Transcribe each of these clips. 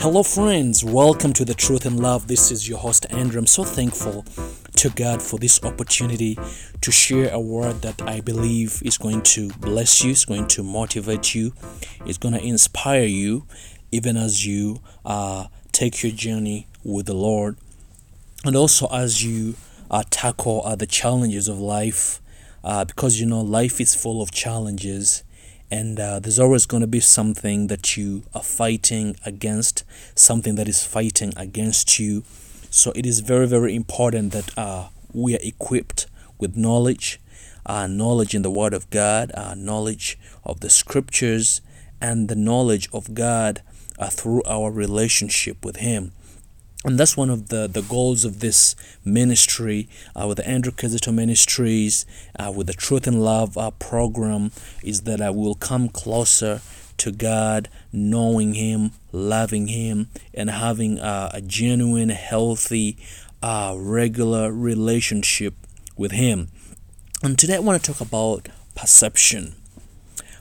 Hello, friends. Welcome to the Truth and Love. This is your host, Andrew. I'm so thankful to God for this opportunity to share a word that I believe is going to bless you, is going to motivate you, is going to inspire you, even as you uh, take your journey with the Lord, and also as you uh, tackle uh, the challenges of life. Uh, because you know, life is full of challenges and uh, there's always going to be something that you are fighting against something that is fighting against you. So it is very very important that uh, we are equipped with knowledge uh, knowledge in the word of god uh, knowledge of the scriptures and the knowledge of god uh, through our relationship with him. And that's one of the, the goals of this ministry uh, with the Andrew Kizito Ministries, uh, with the Truth and Love uh, program, is that I will come closer to God, knowing Him, loving Him, and having uh, a genuine, healthy, uh, regular relationship with Him. And today I want to talk about perception.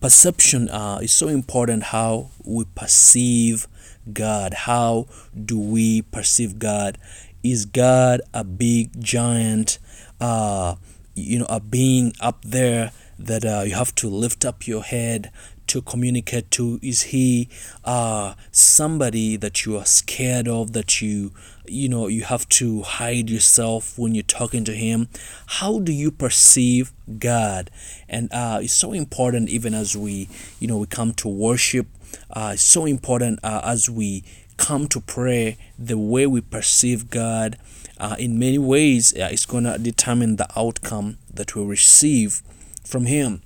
Perception uh, is so important how we perceive God? How do we perceive God? Is God a big giant, uh, you know, a being up there that uh, you have to lift up your head to communicate to? Is he uh, somebody that you are scared of, that you, you know, you have to hide yourself when you're talking to him? How do you perceive God? And uh, it's so important, even as we, you know, we come to worship uh, it's so important uh, as we come to pray the way we perceive god uh, in many ways uh, it's going to determine the outcome that we receive from him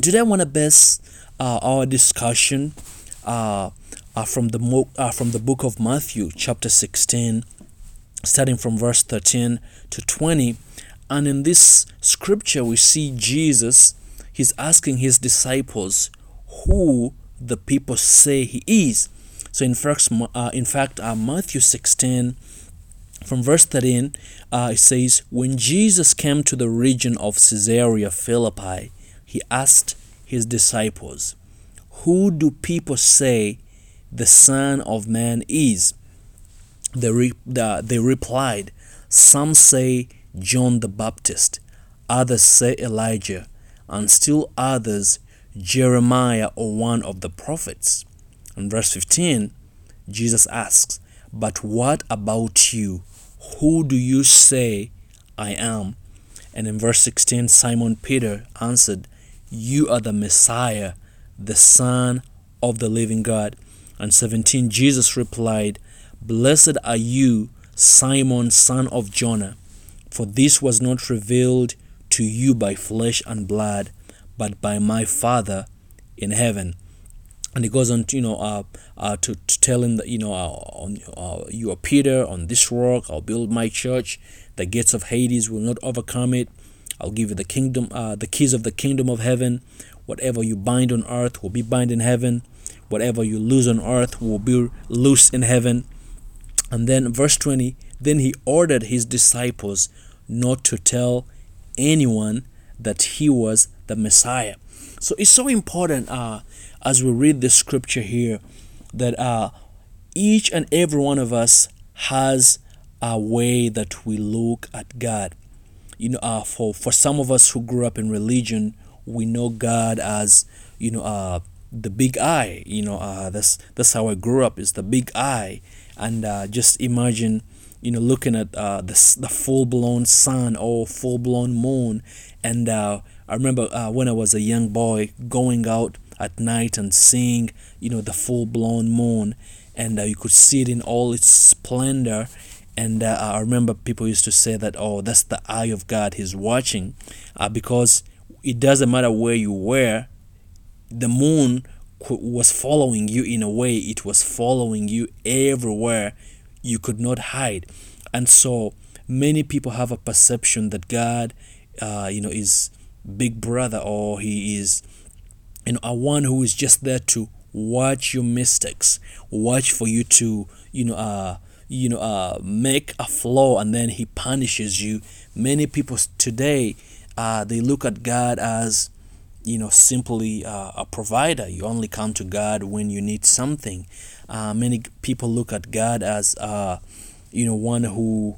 today i want to base uh, our discussion uh, uh, from the mo- uh, from the book of matthew chapter 16 starting from verse 13 to 20 and in this scripture we see jesus he's asking his disciples who the people say he is. So in fact, uh, in fact, uh, Matthew 16, from verse 13, uh, it says, When Jesus came to the region of Caesarea Philippi, he asked his disciples, Who do people say the Son of Man is? They, re- the, they replied, Some say John the Baptist, others say Elijah, and still others Jeremiah or one of the prophets. In verse 15, Jesus asks, But what about you? Who do you say I am? And in verse 16, Simon Peter answered, You are the Messiah, the Son of the living God. And 17, Jesus replied, Blessed are you, Simon, son of Jonah, for this was not revealed to you by flesh and blood but by my Father in heaven. And he goes on, to, you know, uh, uh, to, to tell him that, you know, uh, on, uh, you are Peter, on this rock I'll build my church. The gates of Hades will not overcome it. I'll give you the kingdom, uh, the keys of the kingdom of heaven. Whatever you bind on earth will be bind in heaven. Whatever you loose on earth will be loose in heaven. And then verse 20, then he ordered his disciples not to tell anyone that he was the Messiah. So it's so important uh, as we read the scripture here that uh, each and every one of us has a way that we look at God. You know, uh, for for some of us who grew up in religion, we know God as you know uh, the big eye. You know, uh, that's that's how I grew up. Is the big eye, and uh, just imagine you know looking at uh, the the full blown sun or full blown moon, and uh, I remember uh, when I was a young boy going out at night and seeing, you know, the full blown moon, and uh, you could see it in all its splendor. And uh, I remember people used to say that, oh, that's the eye of God, He's watching, uh, because it doesn't matter where you were, the moon was following you in a way, it was following you everywhere. You could not hide. And so many people have a perception that God, uh, you know, is big brother or he is know a one who is just there to watch your mistakes watch for you to you know uh you know uh make a flaw and then he punishes you. Many people today uh they look at god as you know simply uh, a provider. You only come to god when you need something. Uh, many people look at god as uh, you know one who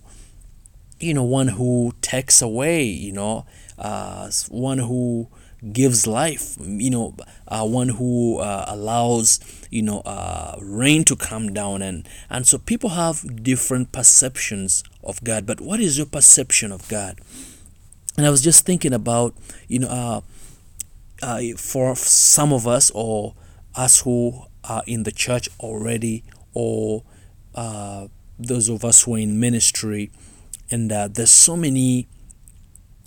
you know one who takes away you know uh, one who gives life you know uh, one who uh, allows you know uh, rain to come down. And and so people have different perceptions of god. But what is your perception of god? And i was just thinking about you know uh, uh, for some of us or us who are in the church already or uh, those of us who are in ministry and there's so many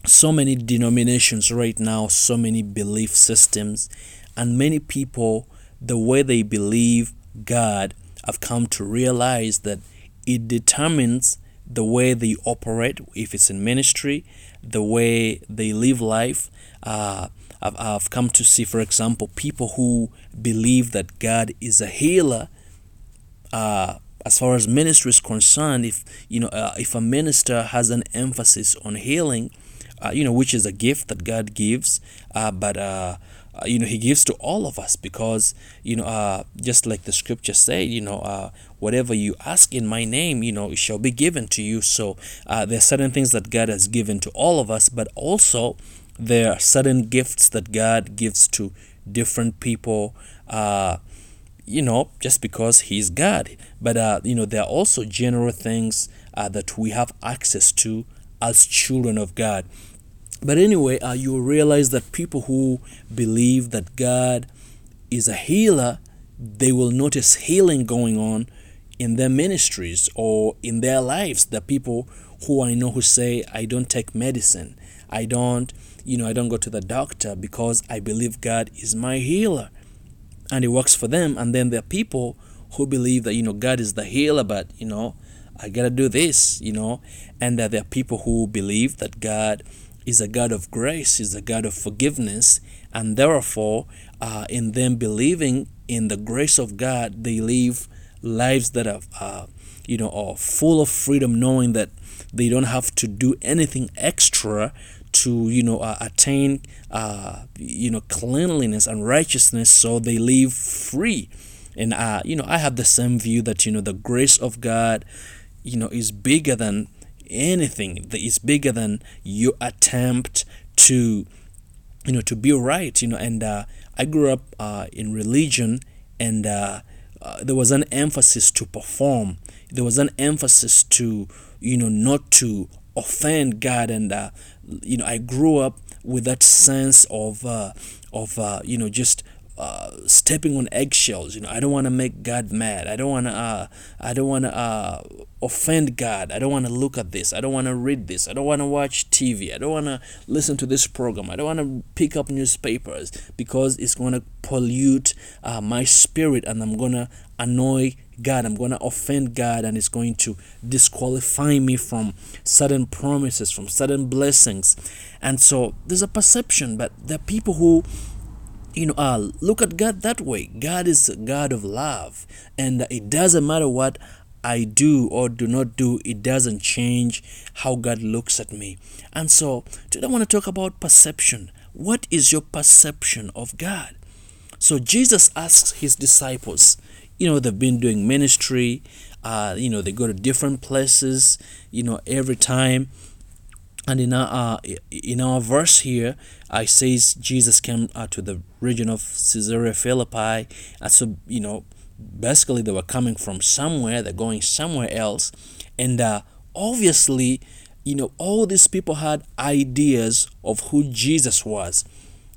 so many denominations right now so many belief systems and many people the way they believe god have come to realize that it determines the way they operate if it's in ministry the way they live life. Uh, I've, I've come to see for example people who believe that god is a healer. Uh, as far as ministry is concerned, if you know, uh, if a minister has an emphasis on healing, uh, you know, which is a gift that God gives, uh, but uh, uh, you know, He gives to all of us because you know, uh, just like the scripture say, you know, whatever you ask in My name, you know, it shall be given to you. So there are certain things that God has given to all of us, but also there are certain gifts that God gives to different people you know, just because He's God. But, uh, you know, there are also general things uh, that we have access to as children of God. But anyway, uh, you realize that people who believe that God is a healer, they will notice healing going on in their ministries or in their lives. The people who I know who say, I don't take medicine. I don't, you know, I don't go to the doctor because I believe God is my healer and it works for them. And then there are people who believe that, you know, God is the healer, but, you know, I got to do this, you know. And that there are people who believe that God is a God of grace, is a God of forgiveness. And therefore, uh, in them believing in the grace of God, they live lives that are, uh, you know, are full of freedom, knowing that they don't have to do anything extra to you know uh, attain uh, you know cleanliness and righteousness so they live free and uh, you know i have the same view that you know the grace of god you know is bigger than anything that is bigger than your attempt to you know to be right you know and uh, i grew up uh, in religion and uh, uh, there was an emphasis to perform there was an emphasis to you know not to offend God, and uh, you know I grew up with that sense of uh, of uh, you know just uh, stepping on eggshells. You know, I don't want to make God mad. I don't want to. Uh, I don't want to uh, offend God. I don't want to look at this. I don't want to read this. I don't want to watch TV. I don't want to listen to this program. I don't want to pick up newspapers because it's going to pollute uh, my spirit, and I'm going to annoy God. I'm going to offend God, and it's going to disqualify me from certain promises, from certain blessings. And so there's a perception, but there are people who you know uh, look at god that way god is a god of love and it doesn't matter what i do or do not do it doesn't change how god looks at me. And so today i want to talk about perception. What is your perception of god? So jesus asks his disciples you know they've been doing ministry uh, you know they go to different places you know every time. And in our, uh, in our verse here, I says Jesus came uh, to the region of Caesarea Philippi. And so, you know, basically they were coming from somewhere, they're going somewhere else. And uh, obviously, you know, all these people had ideas of who Jesus was.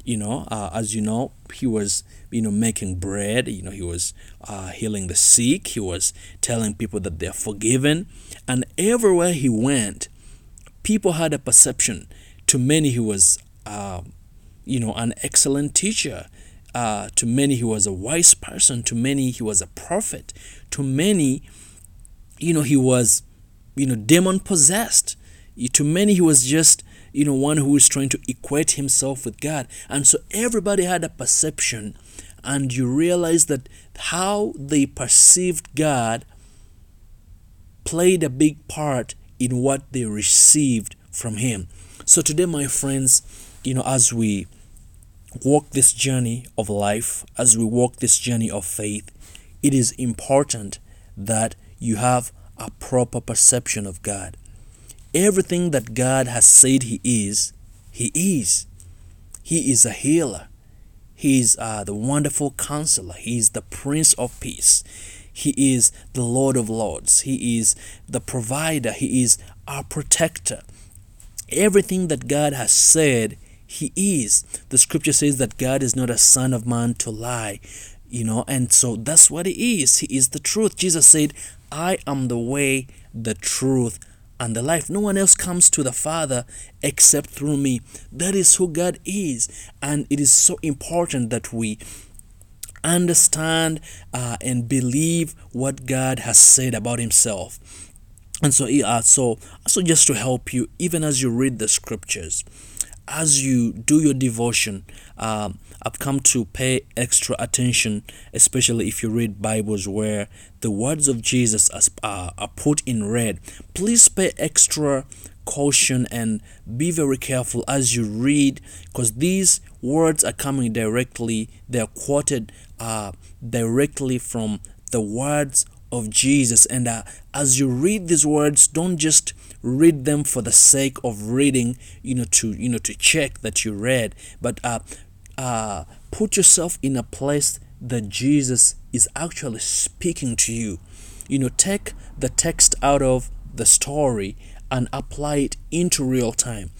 You know, uh, as you know, he was, you know, making bread. You know, he was uh, healing the sick. He was telling people that they're forgiven. And everywhere he went, people had a perception. To many, he was, uh, you know, an excellent teacher. Uh, to many, he was a wise person. To many, he was a prophet. To many, you know, he was, you know, demon possessed. To many, he was just, you know, one who was trying to equate himself with God. And so everybody had a perception. And you realize that how they perceived God played a big part in what they received from him. So today, my friends, you know, as we walk this journey of life, as we walk this journey of faith, it is important that you have a proper perception of God. Everything that God has said He is, He is. He is a healer. He is uh, the wonderful counselor. He is the Prince of Peace. He is the Lord of Lords. He is the provider. He is our protector. Everything that God has said, He is. The scripture says that God is not a son of man to lie, you know, and so that's what He is. He is the truth. Jesus said, I am the way, the truth, and the life. No one else comes to the Father except through me. That is who God is. And it is so important that we understand uh, and believe what God has said about Himself. And so, uh, so, so just to help you, even as you read the scriptures, as you do your devotion, um, I've come to pay extra attention, especially if you read Bibles where the words of Jesus are, are put in red. Please pay extra caution and be very careful as you read because these words are coming directly, they're quoted uh, directly from the words of Jesus. And uh, as you read these words, don't just read them for the sake of reading, you know, to you know to check that you read, but uh, uh, put yourself in a place that Jesus is actually speaking to you. You know, take the text out of the story and apply it into real time.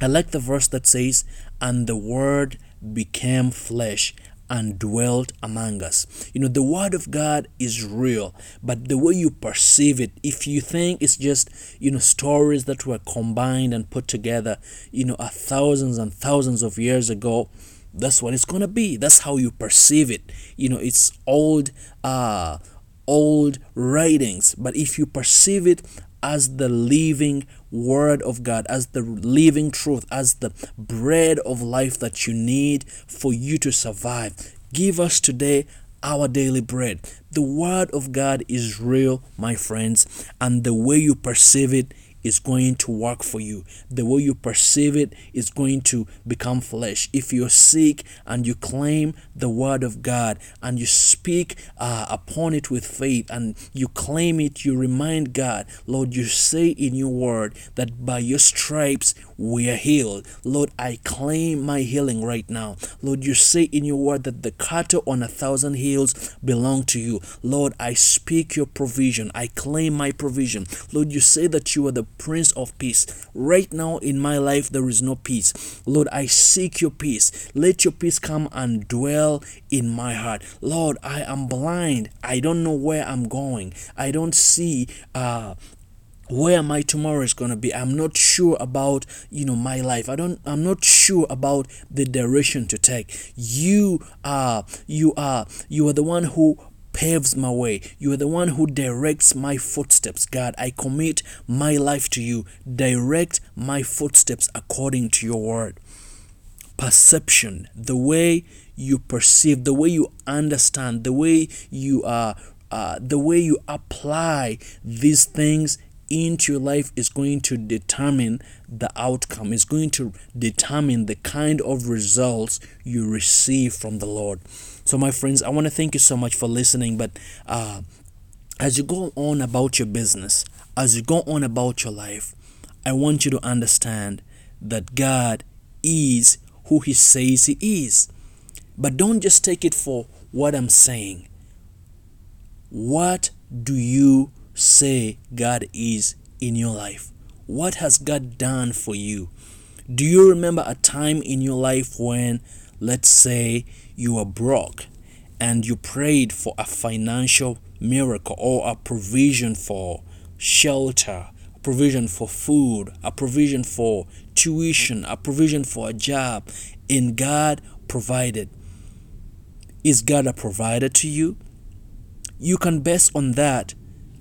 I like the verse that says, And the Word became flesh and dwelt among us. You know, the Word of God is real, but the way you perceive it, if you think it's just, you know, stories that were combined and put together, you know, thousands and thousands of years ago, that's what it's gonna be. That's how you perceive it. You know, it's old, uh, old writings, but if you perceive it as the living word of God, as the living truth, as the bread of life that you need for you to survive. Give us today our daily bread. The word of God is real, my friends, and the way you perceive it is going to work for you. The way you perceive it is going to become flesh. If you're sick and you claim the word of God and you speak uh, upon it with faith and you claim it, you remind God, Lord, you say in your word that by your stripes we are healed. Lord, I claim my healing right now. Lord, you say in your word that the cattle on a thousand hills belong to you. Lord, I speak your provision. I claim my provision. Lord, you say that you are the Prince of Peace. Right now in my life, there is no peace. Lord, I seek your peace. Let your peace come and dwell in my heart. Lord, I am blind. I don't know where I'm going. I don't see uh where my tomorrow is going to be i'm not sure about you know my life i don't i'm not sure about the direction to take you are you are you are the one who paves my way. You are the one who directs my footsteps. God, I commit my life to you. Direct my footsteps according to your word. Perception, the way you perceive, the way you understand, the way you are, uh, the way you apply these things into your life is going to determine the outcome, is going to determine the kind of results you receive from the Lord. So, my friends, I want to thank you so much for listening. But uh, as you go on about your business, as you go on about your life, I want you to understand that God is who He says He is. But don't just take it for what I'm saying. What do you say God is in your life? What has God done for you? Do you remember a time in your life when, let's say, you were broke and you prayed for a financial miracle or a provision for shelter, a provision for food, a provision for tuition, a provision for a job, and God provided? Is God a provider to you? You can base on that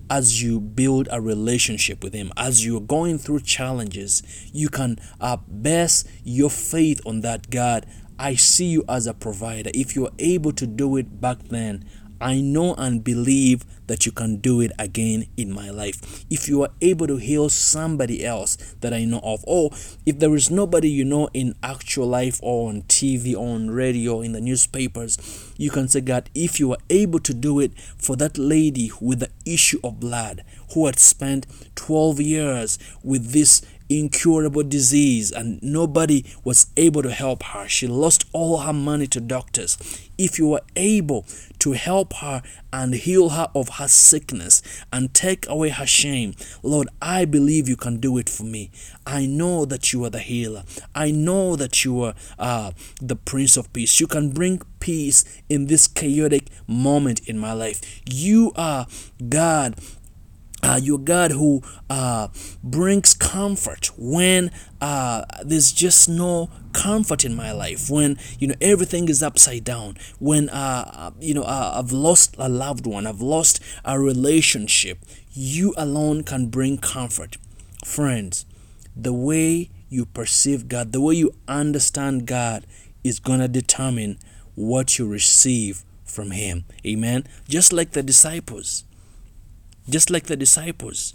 as you build a relationship with Him, as you're going through challenges, you can uh, base your faith on that God. I see you as a provider. If you're able to do it back then, I know and believe that you can do it again in my life. If you are able to heal somebody else that I know of, or if there is nobody you know in actual life or on TV or on radio in the newspapers, you can say, God, if you are able to do it for that lady with the issue of blood who had spent 12 years with this incurable disease and nobody was able to help her. She lost all her money to doctors. If you were able to help her and heal her of her sickness and take away her shame, Lord, I believe you can do it for me. I know that you are the healer. I know that you are uh, the Prince of Peace. You can bring peace in this chaotic moment in my life. You are God uh, you're God who uh, brings comfort when uh, there's just no comfort in my life. When you know everything is upside down. When uh, you know uh, I've lost a loved one, I've lost a relationship. You alone can bring comfort, friends. The way you perceive God, the way you understand God, is gonna determine what you receive from Him. Amen. Just like the disciples just like the disciples.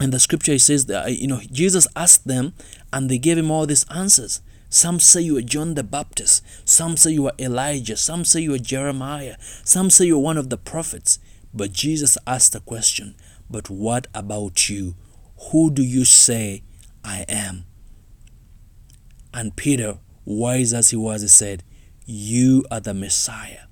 And the scripture says that you know Jesus asked them and they gave him all these answers. Some say you are John the Baptist, some say you are Elijah, some say you are Jeremiah, some say you're one of the prophets. But Jesus asked the question, But what about you? Who do you say I am? And Peter, wise as he was, he said, You are the Messiah.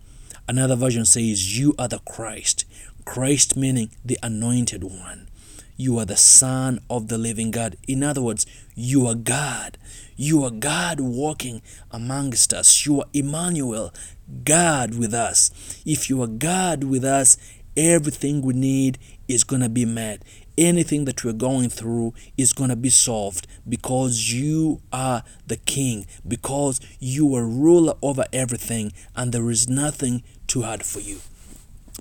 Another version says, You are the Christ. Christ meaning the anointed one. You are the Son of the living God. In other words, you are God. You are God walking amongst us. You are Emmanuel, God with us. If you are God with us, everything we need is going to be met. Anything that we're going through is going to be solved because you are the King, because you are ruler over everything, and there is nothing too hard for you.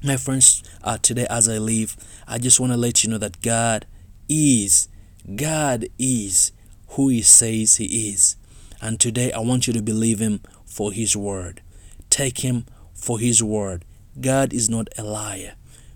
My friends, uh, today as I leave, I just want to let you know that God is, God is who He says He is. And today I want you to believe Him for His word. Take Him for His word. God is not a liar.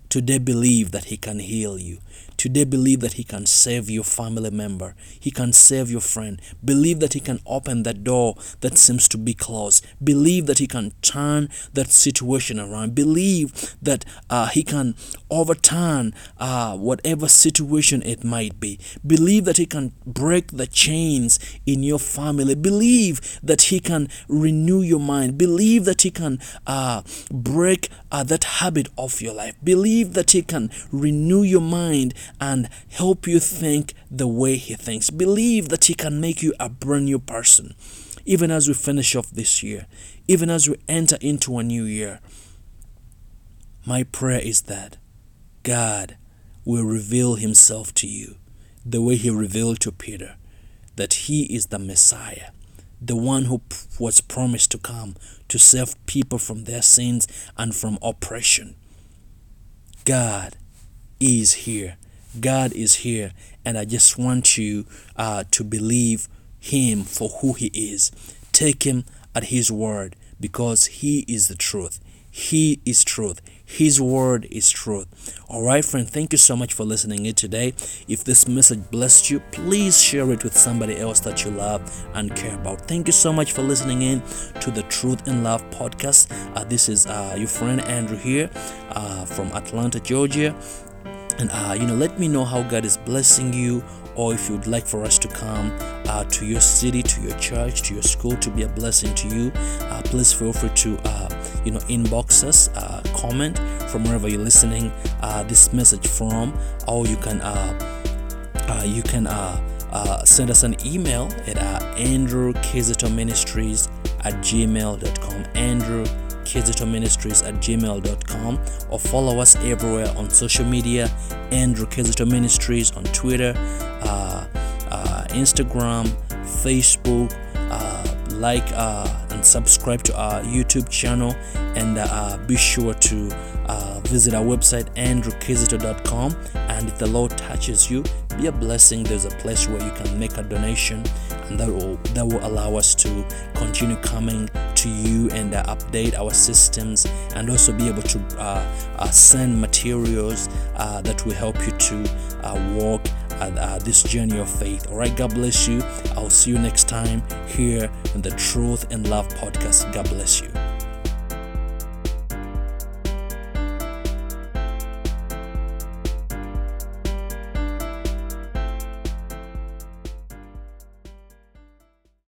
Today believe that He can heal you. Today, believe that He can save your family member. He can save your friend. Believe that He can open that door that seems to be closed. Believe that He can turn that situation around. Believe that uh, He can overturn uh, whatever situation it might be. Believe that He can break the chains in your family. Believe that He can renew your mind. Believe that He can uh, break uh, that habit of your life. Believe that He can renew your mind and help you think the way He thinks. Believe that He can make you a brand new person. Even as we finish off this year, even as we enter into a new year, my prayer is that God will reveal Himself to you the way He revealed to Peter that He is the Messiah, the one who was promised to come to save people from their sins and from oppression. God is here God is here, and I just want you uh, to believe Him for who He is. Take Him at His word because He is the truth. He is truth. His word is truth. All right, friend, thank you so much for listening in today. If this message blessed you, please share it with somebody else that you love and care about. Thank you so much for listening in to the Truth in Love podcast. Uh, this is uh, your friend Andrew here uh, from Atlanta, Georgia and uh, you know let me know how god is blessing you or if you'd like for us to come uh, to your city to your church to your school to be a blessing to you uh, please feel free to uh, you know inbox us uh, comment from wherever you're listening uh, this message from or you can you can send us an email at andrew ministries at gmail.com andrew Kizito Ministries at gmail.com or follow us everywhere on social media Andrew Kizito Ministries on Twitter, uh, uh, Instagram, Facebook. Uh, like uh, and subscribe to our YouTube channel. And uh, be sure to visit our website andrewkizito.com and if the Lord touches you be a blessing. There's a place where you can make a donation that will that will allow us to continue coming to you and uh, update our systems and also be able to uh, uh, send materials uh, that will help you to walk this journey of faith. All right, God bless you. I'll see you next time here on the Truth and Love podcast. God bless you.